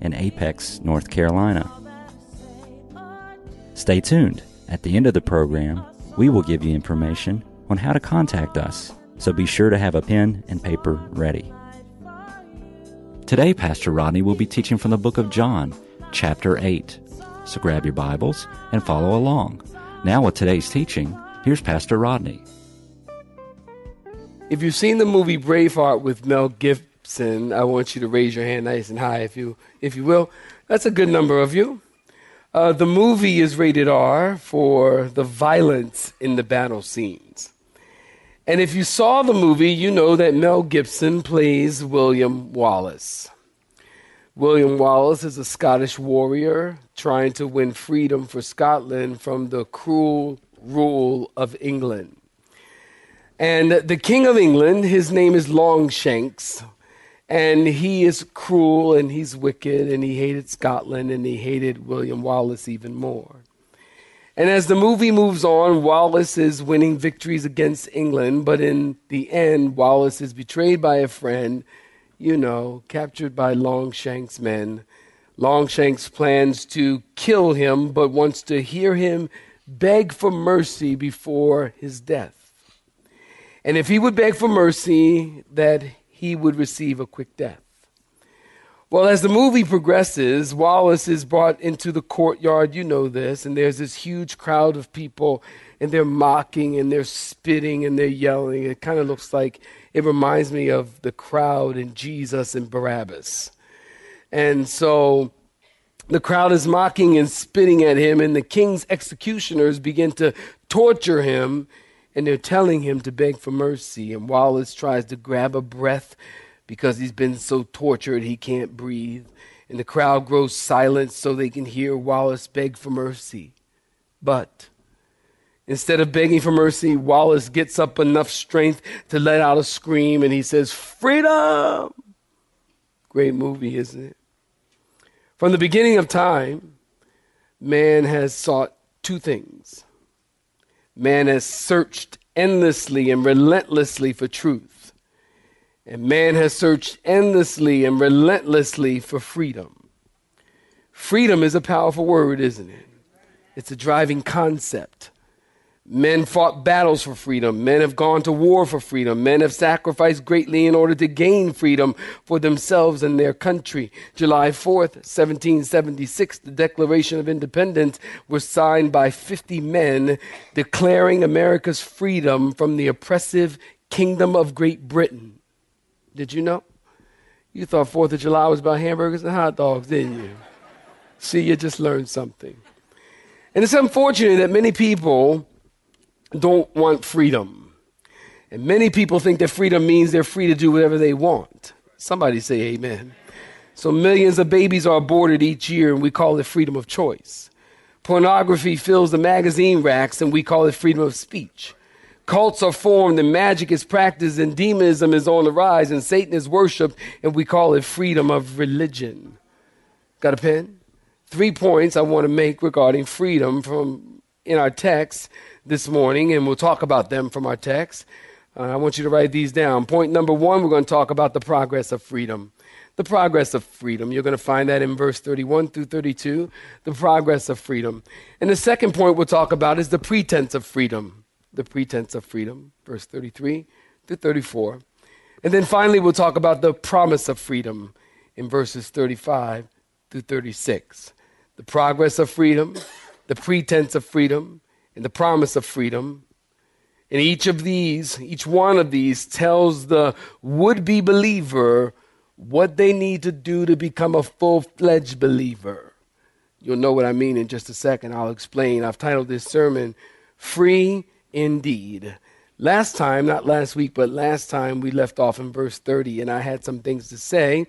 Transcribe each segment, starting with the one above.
in Apex, North Carolina. Stay tuned. At the end of the program, we will give you information on how to contact us, so be sure to have a pen and paper ready. Today, Pastor Rodney will be teaching from the book of John, chapter 8. So grab your Bibles and follow along. Now, with today's teaching, here's Pastor Rodney. If you've seen the movie Braveheart with Mel Gibson, I want you to raise your hand nice and high, if you, if you will. That's a good number of you. Uh, the movie is rated R for the violence in the battle scenes. And if you saw the movie, you know that Mel Gibson plays William Wallace. William Wallace is a Scottish warrior trying to win freedom for Scotland from the cruel rule of England. And the King of England, his name is Longshanks, and he is cruel and he's wicked and he hated Scotland and he hated William Wallace even more. And as the movie moves on, Wallace is winning victories against England, but in the end, Wallace is betrayed by a friend, you know, captured by Longshanks' men. Longshanks plans to kill him, but wants to hear him beg for mercy before his death. And if he would beg for mercy, that he would receive a quick death. Well, as the movie progresses, Wallace is brought into the courtyard. You know this. And there's this huge crowd of people, and they're mocking and they're spitting and they're yelling. It kind of looks like it reminds me of the crowd in Jesus and Barabbas. And so the crowd is mocking and spitting at him, and the king's executioners begin to torture him and they're telling him to beg for mercy. And Wallace tries to grab a breath because he's been so tortured he can't breathe. And the crowd grows silent so they can hear Wallace beg for mercy. But instead of begging for mercy, Wallace gets up enough strength to let out a scream and he says, Freedom! Great movie, isn't it? From the beginning of time, man has sought two things Man has searched endlessly and relentlessly for truth. And man has searched endlessly and relentlessly for freedom. Freedom is a powerful word, isn't it? It's a driving concept. Men fought battles for freedom. Men have gone to war for freedom. Men have sacrificed greatly in order to gain freedom for themselves and their country. July 4th, 1776, the Declaration of Independence was signed by 50 men declaring America's freedom from the oppressive Kingdom of Great Britain. Did you know? You thought 4th of July was about hamburgers and hot dogs, didn't you? See, you just learned something. And it's unfortunate that many people don't want freedom. And many people think that freedom means they're free to do whatever they want. Somebody say amen. So millions of babies are aborted each year, and we call it freedom of choice. Pornography fills the magazine racks, and we call it freedom of speech. Cults are formed, and magic is practiced, and demonism is on the rise, and Satan is worshiped, and we call it freedom of religion. Got a pen? Three points I want to make regarding freedom from in our text this morning, and we'll talk about them from our text. Uh, I want you to write these down. Point number one, we're going to talk about the progress of freedom. The progress of freedom. You're going to find that in verse 31 through 32. The progress of freedom. And the second point we'll talk about is the pretense of freedom. The pretense of freedom. Verse 33 through 34. And then finally, we'll talk about the promise of freedom in verses 35 through 36. The progress of freedom, the pretense of freedom, and the promise of freedom. And each of these, each one of these tells the would be believer what they need to do to become a full fledged believer. You'll know what I mean in just a second. I'll explain. I've titled this sermon, Free Indeed. Last time, not last week, but last time, we left off in verse 30, and I had some things to say.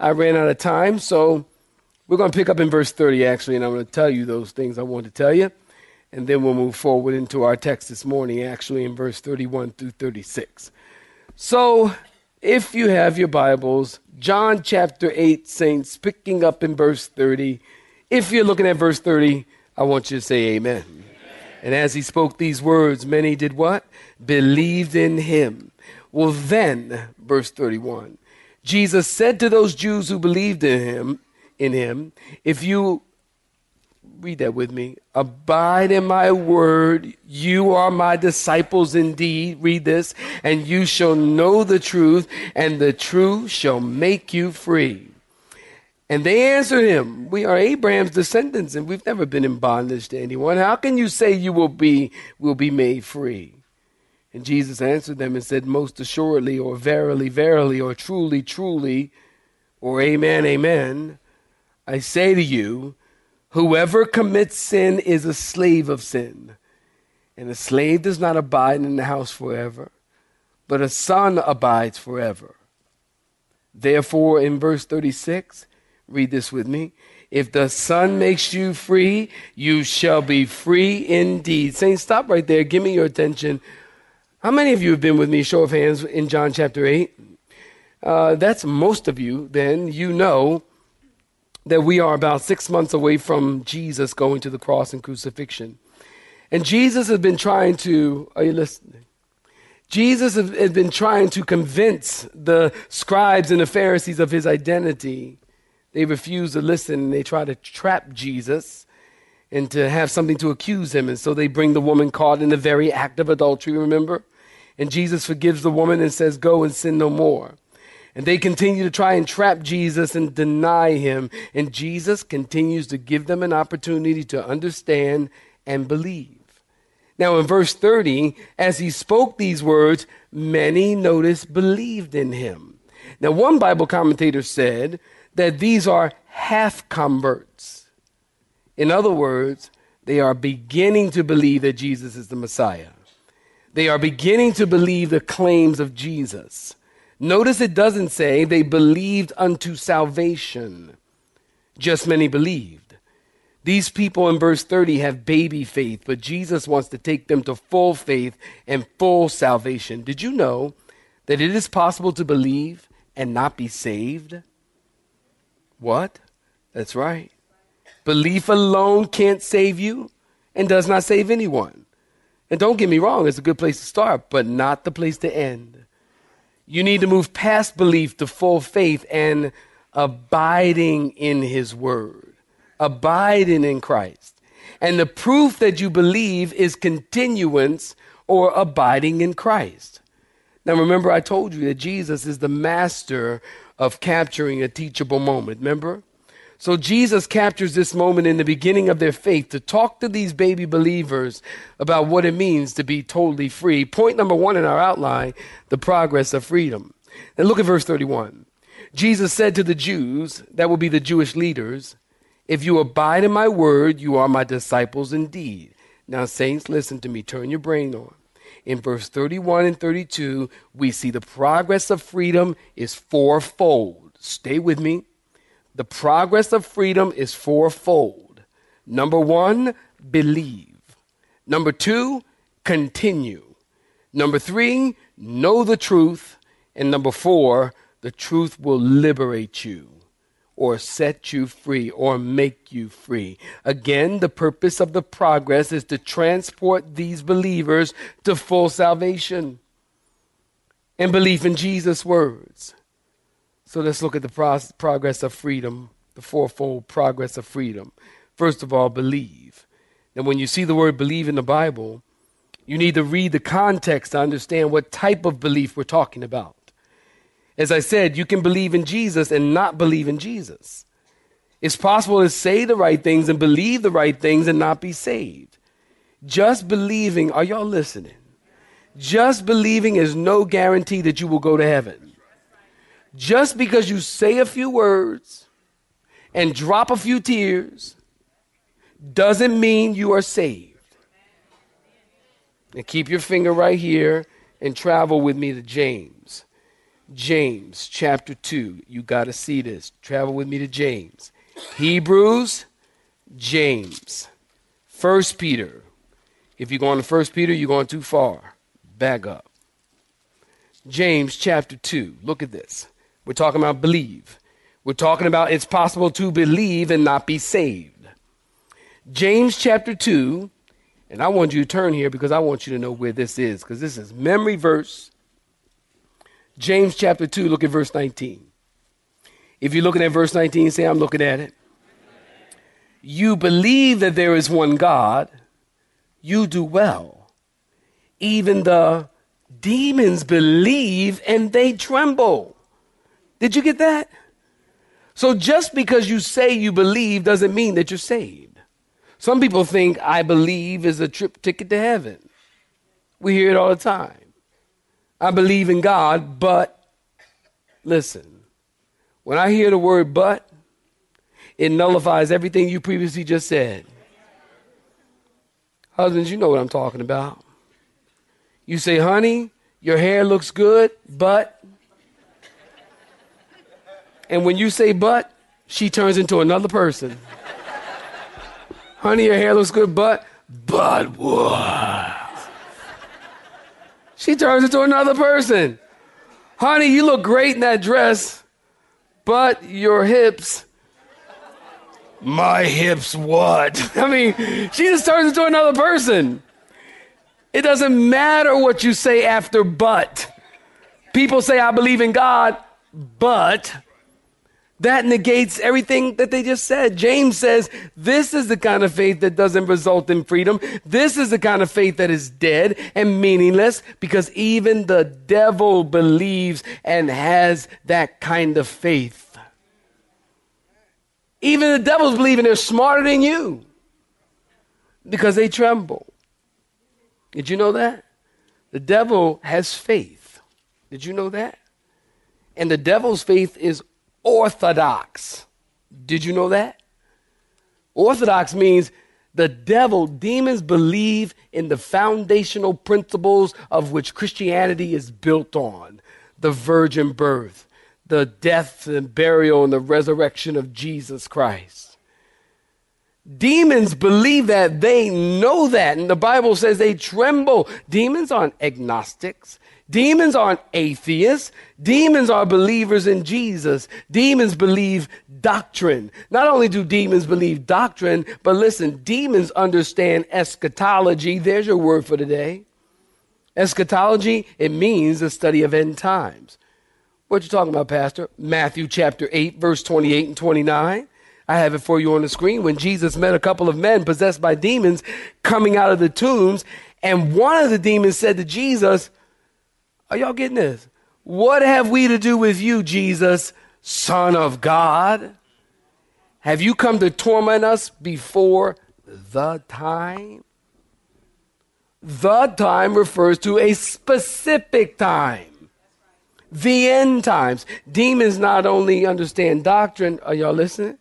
I ran out of time, so We're going to pick up in verse 30, actually, and I'm going to tell you those things I want to tell you. And then we'll move forward into our text this morning, actually, in verse 31 through 36. So, if you have your Bibles, John chapter 8, saints, picking up in verse 30. If you're looking at verse 30, I want you to say amen. amen. And as he spoke these words, many did what? Believed in him. Well, then, verse 31, Jesus said to those Jews who believed in him, in him, if you read that with me, abide in my word, you are my disciples indeed. Read this, and you shall know the truth, and the truth shall make you free. And they answered him, We are Abraham's descendants, and we've never been in bondage to anyone. How can you say you will be will be made free? And Jesus answered them and said, Most assuredly, or verily, verily, or truly, truly, or amen, amen, I say to you, whoever commits sin is a slave of sin. And a slave does not abide in the house forever, but a son abides forever. Therefore, in verse 36, read this with me. If the Son makes you free, you shall be free indeed. Saints, stop right there. Give me your attention. How many of you have been with me, show of hands, in John chapter 8? Uh, that's most of you, then. You know that we are about six months away from Jesus going to the cross and crucifixion. And Jesus has been trying to, are you listening? Jesus has been trying to convince the scribes and the Pharisees of his identity. They refuse to listen and they try to trap Jesus and to have something to accuse him. And so they bring the woman caught in the very act of adultery, remember? And Jesus forgives the woman and says, Go and sin no more. And they continue to try and trap Jesus and deny him. And Jesus continues to give them an opportunity to understand and believe. Now, in verse 30, as he spoke these words, many notice believed in him. Now, one Bible commentator said that these are half converts. In other words, they are beginning to believe that Jesus is the Messiah. They are beginning to believe the claims of Jesus. Notice it doesn't say they believed unto salvation, just many believed. These people in verse 30 have baby faith, but Jesus wants to take them to full faith and full salvation. Did you know that it is possible to believe and not be saved? What? That's right. Belief alone can't save you and does not save anyone. And don't get me wrong, it's a good place to start, but not the place to end. You need to move past belief to full faith and abiding in His Word, abiding in Christ. And the proof that you believe is continuance or abiding in Christ. Now, remember, I told you that Jesus is the master of capturing a teachable moment. Remember? So Jesus captures this moment in the beginning of their faith to talk to these baby believers about what it means to be totally free. Point number one in our outline the progress of freedom. And look at verse 31. Jesus said to the Jews, that will be the Jewish leaders, If you abide in my word, you are my disciples indeed. Now, saints, listen to me. Turn your brain on. In verse 31 and 32, we see the progress of freedom is fourfold. Stay with me. The progress of freedom is fourfold. Number one, believe. Number two, continue. Number three, know the truth. And number four, the truth will liberate you or set you free or make you free. Again, the purpose of the progress is to transport these believers to full salvation and belief in Jesus' words. So let's look at the pro- progress of freedom, the fourfold progress of freedom. First of all, believe. Now, when you see the word believe in the Bible, you need to read the context to understand what type of belief we're talking about. As I said, you can believe in Jesus and not believe in Jesus. It's possible to say the right things and believe the right things and not be saved. Just believing, are y'all listening? Just believing is no guarantee that you will go to heaven. Just because you say a few words and drop a few tears doesn't mean you are saved. And keep your finger right here and travel with me to James. James chapter 2. You got to see this. Travel with me to James. Hebrews, James, First Peter. If you're going to First Peter, you're going too far. Back up. James chapter 2. Look at this. We're talking about believe. We're talking about it's possible to believe and not be saved. James chapter 2, and I want you to turn here because I want you to know where this is because this is memory verse. James chapter 2, look at verse 19. If you're looking at verse 19, say, I'm looking at it. You believe that there is one God, you do well. Even the demons believe and they tremble. Did you get that? So just because you say you believe doesn't mean that you're saved. Some people think I believe is a trip ticket to heaven. We hear it all the time. I believe in God, but listen, when I hear the word but, it nullifies everything you previously just said. Husbands, you know what I'm talking about. You say, honey, your hair looks good, but. And when you say but, she turns into another person. honey, your hair looks good, but. But what? She turns into another person. Honey, you look great in that dress, but your hips. My hips, what? I mean, she just turns into another person. It doesn't matter what you say after but. People say, I believe in God, but that negates everything that they just said. James says, this is the kind of faith that doesn't result in freedom. This is the kind of faith that is dead and meaningless because even the devil believes and has that kind of faith. Even the devils believe and they're smarter than you because they tremble. Did you know that? The devil has faith. Did you know that? And the devil's faith is orthodox. Did you know that? Orthodox means the devil, demons believe in the foundational principles of which Christianity is built on the virgin birth, the death and burial and the resurrection of Jesus Christ. Demons believe that, they know that, and the Bible says they tremble. Demons aren't agnostics. Demons aren't atheists. Demons are believers in Jesus. Demons believe doctrine. Not only do demons believe doctrine, but listen, demons understand eschatology. There's your word for today. Eschatology, it means the study of end times. What you talking about, Pastor? Matthew chapter 8, verse 28 and 29. I have it for you on the screen. When Jesus met a couple of men possessed by demons coming out of the tombs, and one of the demons said to Jesus, Are y'all getting this? What have we to do with you, Jesus, Son of God? Have you come to torment us before the time? The time refers to a specific time. The end times. Demons not only understand doctrine, are y'all listening?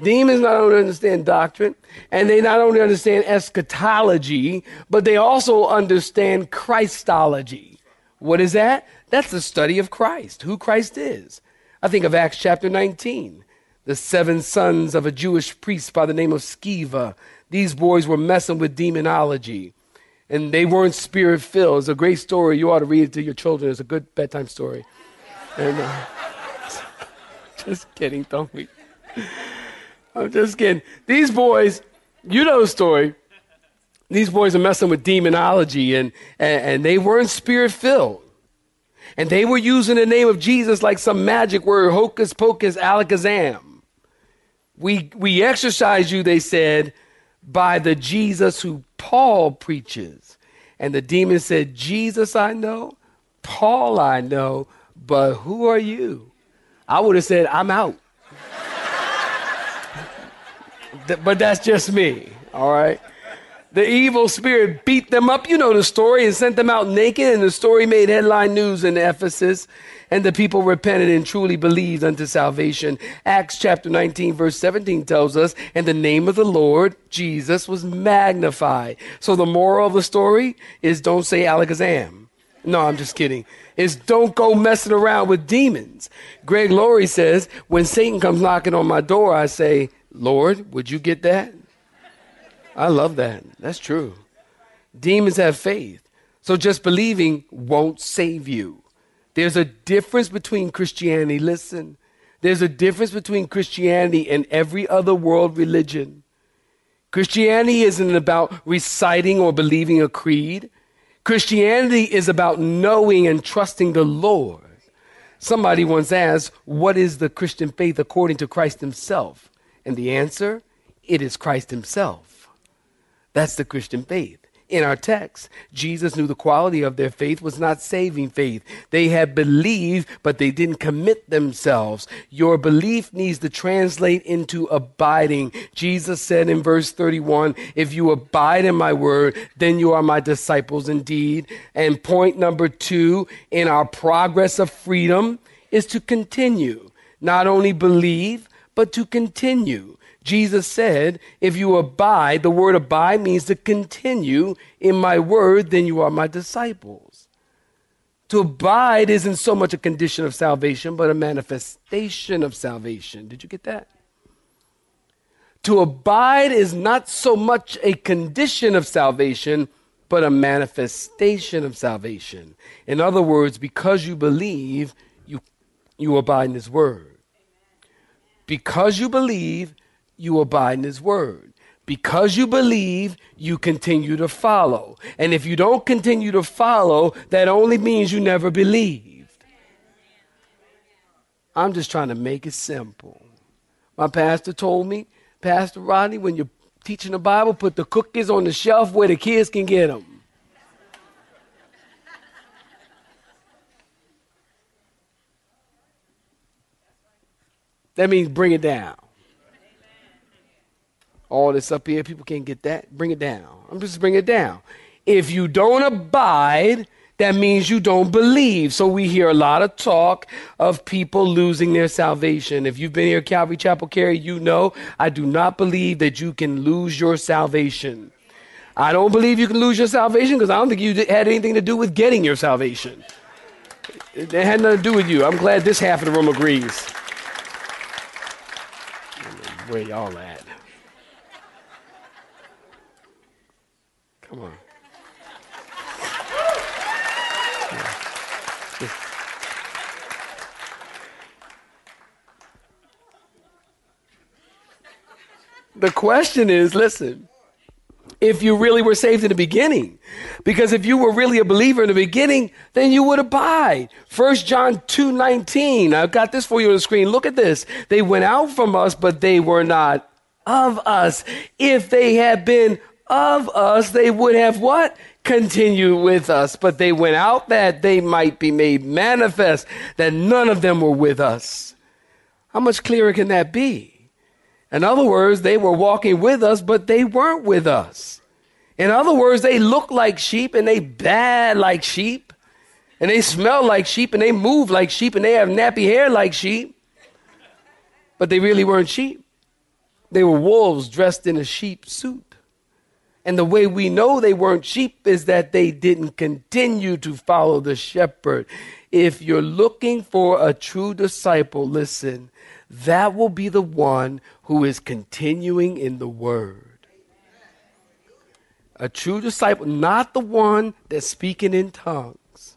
Demons not only understand doctrine, and they not only understand eschatology, but they also understand Christology. What is that? That's the study of Christ, who Christ is. I think of Acts chapter 19, the seven sons of a Jewish priest by the name of Sceva. These boys were messing with demonology, and they weren't spirit filled. It's a great story. You ought to read it to your children. It's a good bedtime story. And uh, just kidding, don't we? I'm just kidding. These boys, you know the story. These boys are messing with demonology and, and, and they weren't spirit filled. And they were using the name of Jesus like some magic word, hocus pocus, alakazam. We, we exercise you, they said, by the Jesus who Paul preaches. And the demon said, Jesus I know, Paul I know, but who are you? I would have said, I'm out. But that's just me, all right? The evil spirit beat them up. You know the story and sent them out naked, and the story made headline news in Ephesus. And the people repented and truly believed unto salvation. Acts chapter 19, verse 17 tells us, and the name of the Lord Jesus was magnified. So the moral of the story is don't say Alakazam. No, I'm just kidding. Is don't go messing around with demons. Greg Laurie says, when Satan comes knocking on my door, I say, Lord, would you get that? I love that. That's true. Demons have faith. So just believing won't save you. There's a difference between Christianity, listen, there's a difference between Christianity and every other world religion. Christianity isn't about reciting or believing a creed. Christianity is about knowing and trusting the Lord. Somebody once asked, What is the Christian faith according to Christ Himself? And the answer, it is Christ Himself. That's the Christian faith in our text. Jesus knew the quality of their faith was not saving faith. They had believed, but they didn't commit themselves. Your belief needs to translate into abiding. Jesus said in verse 31, if you abide in my word, then you are my disciples indeed. And point number two in our progress of freedom is to continue. Not only believe, but to continue. Jesus said, If you abide, the word abide means to continue in my word, then you are my disciples. To abide isn't so much a condition of salvation, but a manifestation of salvation. Did you get that? To abide is not so much a condition of salvation, but a manifestation of salvation. In other words, because you believe, you, you abide in His Word. Because you believe, you abide in His Word. Because you believe, you continue to follow. And if you don't continue to follow, that only means you never believed. I'm just trying to make it simple. My pastor told me, Pastor Rodney, when you're teaching the Bible, put the cookies on the shelf where the kids can get them. That means bring it down all this up here. People can't get that. Bring it down. I'm just bring it down. If you don't abide, that means you don't believe. So we hear a lot of talk of people losing their salvation. If you've been here, Calvary Chapel Cary, you know I do not believe that you can lose your salvation. I don't believe you can lose your salvation because I don't think you had anything to do with getting your salvation. It had nothing to do with you. I'm glad this half of the room agrees. Where y'all at? Come on. The question is listen, if you really were saved in the beginning, because if you were really a believer in the beginning, then you would abide. 1 John 2 19. I've got this for you on the screen. Look at this. They went out from us, but they were not of us. If they had been of us, they would have what? Continue with us. But they went out that they might be made manifest, that none of them were with us. How much clearer can that be? In other words, they were walking with us, but they weren't with us. In other words, they look like sheep and they bad like sheep, and they smell like sheep and they move like sheep and they have nappy hair like sheep, but they really weren't sheep. They were wolves dressed in a sheep suit. And the way we know they weren't sheep is that they didn't continue to follow the shepherd. If you're looking for a true disciple, listen, that will be the one who is continuing in the word. A true disciple, not the one that's speaking in tongues.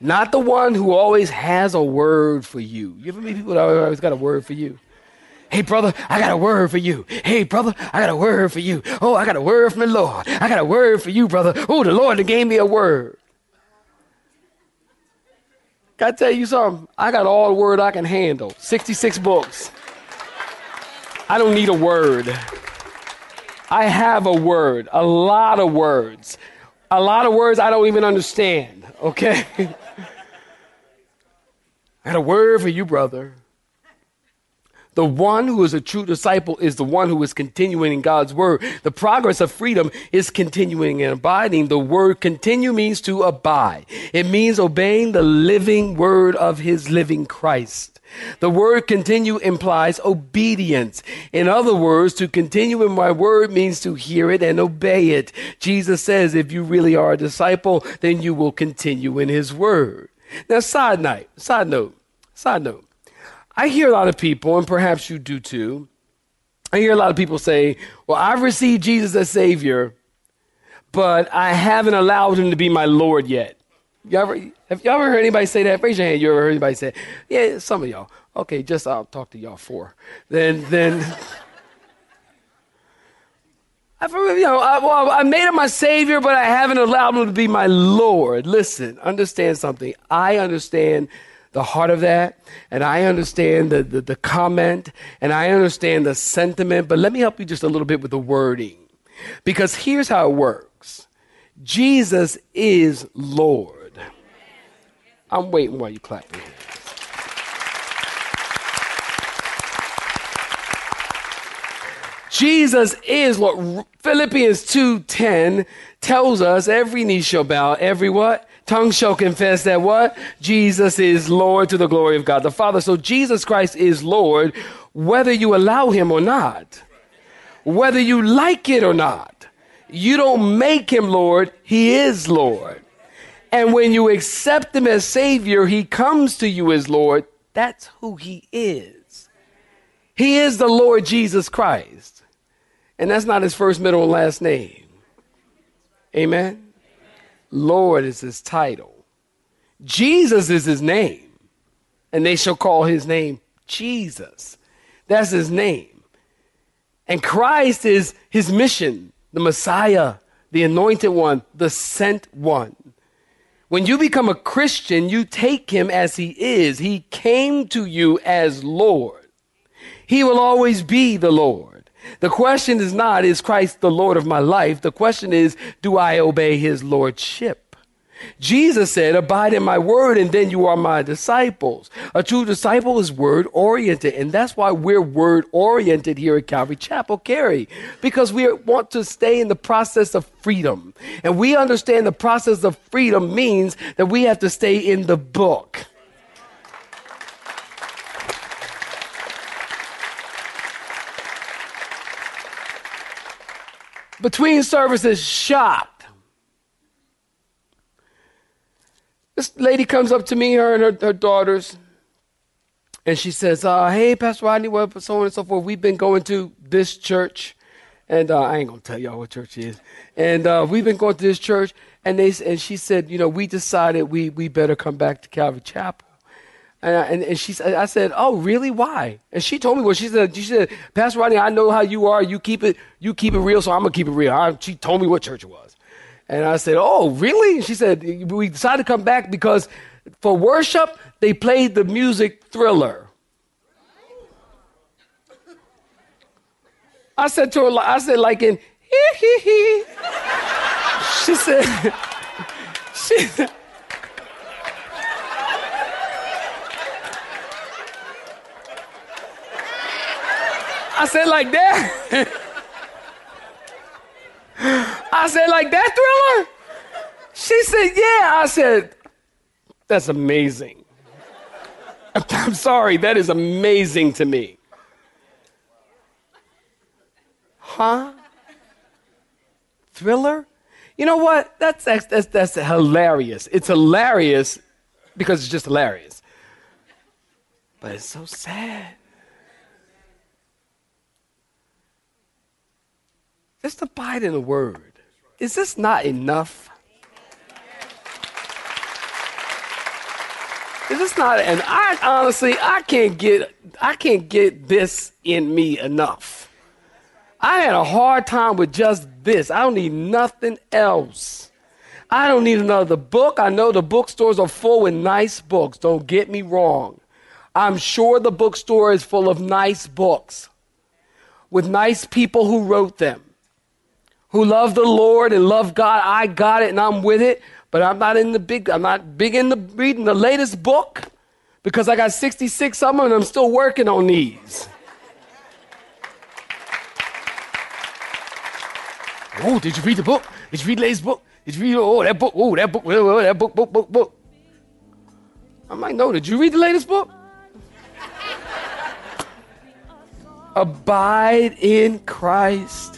Not the one who always has a word for you. You ever meet people that always got a word for you? Hey, brother, I got a word for you. Hey, brother, I got a word for you. Oh, I got a word from the Lord. I got a word for you, brother. Oh, the Lord gave me a word. I tell you something? I got all the word I can handle 66 books. I don't need a word. I have a word, a lot of words. A lot of words I don't even understand, okay? I got a word for you, brother. The one who is a true disciple is the one who is continuing in God's word. The progress of freedom is continuing and abiding. The word continue means to abide. It means obeying the living word of his living Christ. The word continue implies obedience. In other words, to continue in my word means to hear it and obey it. Jesus says, if you really are a disciple, then you will continue in his word. Now, side note, side note, side note. I hear a lot of people, and perhaps you do too. I hear a lot of people say, Well, I've received Jesus as Savior, but I haven't allowed Him to be my Lord yet. You ever, have you ever heard anybody say that? Raise your hand. You ever heard anybody say, Yeah, some of y'all. Okay, just I'll talk to y'all four. Then, then. I've, you know, I, well, I made him my savior, but I haven't allowed him to be my Lord. Listen, understand something. I understand the heart of that, and I understand the, the, the comment, and I understand the sentiment, but let me help you just a little bit with the wording. Because here's how it works Jesus is Lord. I'm waiting while you clap your hands. Jesus is what Philippians 2:10 tells us every knee shall bow, every what? Tongue shall confess that what? Jesus is Lord to the glory of God the Father. So Jesus Christ is Lord whether you allow him or not. Whether you like it or not. You don't make him Lord, he is Lord. And when you accept him as Savior, he comes to you as Lord. That's who he is. He is the Lord Jesus Christ. And that's not his first, middle, and last name. Amen? Lord is his title. Jesus is his name. And they shall call his name Jesus. That's his name. And Christ is his mission, the Messiah, the anointed one, the sent one. When you become a Christian, you take him as he is. He came to you as Lord. He will always be the Lord. The question is not, is Christ the Lord of my life? The question is, do I obey his lordship? Jesus said, Abide in my word, and then you are my disciples. A true disciple is word oriented, and that's why we're word oriented here at Calvary Chapel, Cary, because we want to stay in the process of freedom. And we understand the process of freedom means that we have to stay in the book. Between services shocked. This lady comes up to me, her and her, her daughters, and she says, uh, Hey, Pastor Rodney, what, so on and so forth. We've been going to this church, and uh, I ain't going to tell y'all what church it is. And uh, we've been going to this church, and, they, and she said, You know, we decided we, we better come back to Calvary Chapel. And, I, and, and she said, I said, oh, really? Why? And she told me what she said. She said, Pastor Rodney, I know how you are. You keep it, you keep it real, so I'm gonna keep it real. I, she told me what church it was. And I said, oh, really? And she said, we decided to come back because for worship, they played the music thriller. I said to her, I said, like in, hee hee hee. She said, she said, I said, like that? I said, like that thriller? She said, yeah. I said, that's amazing. I'm sorry, that is amazing to me. Huh? Thriller? You know what? That's, that's, that's hilarious. It's hilarious because it's just hilarious. But it's so sad. Just abide in the word. Is this not enough? Is this not and I honestly I can't get I can't get this in me enough. I had a hard time with just this. I don't need nothing else. I don't need another book. I know the bookstores are full with nice books. Don't get me wrong. I'm sure the bookstore is full of nice books with nice people who wrote them who love the Lord and love God. I got it and I'm with it, but I'm not in the big, I'm not big in the reading the latest book because I got 66 of them and I'm still working on these. Oh, did you read the book? Did you read the latest book? Did you read, oh, that book, oh, that book, oh, that book, book, book, book. I'm like, no, did you read the latest book? Abide in Christ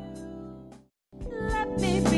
baby.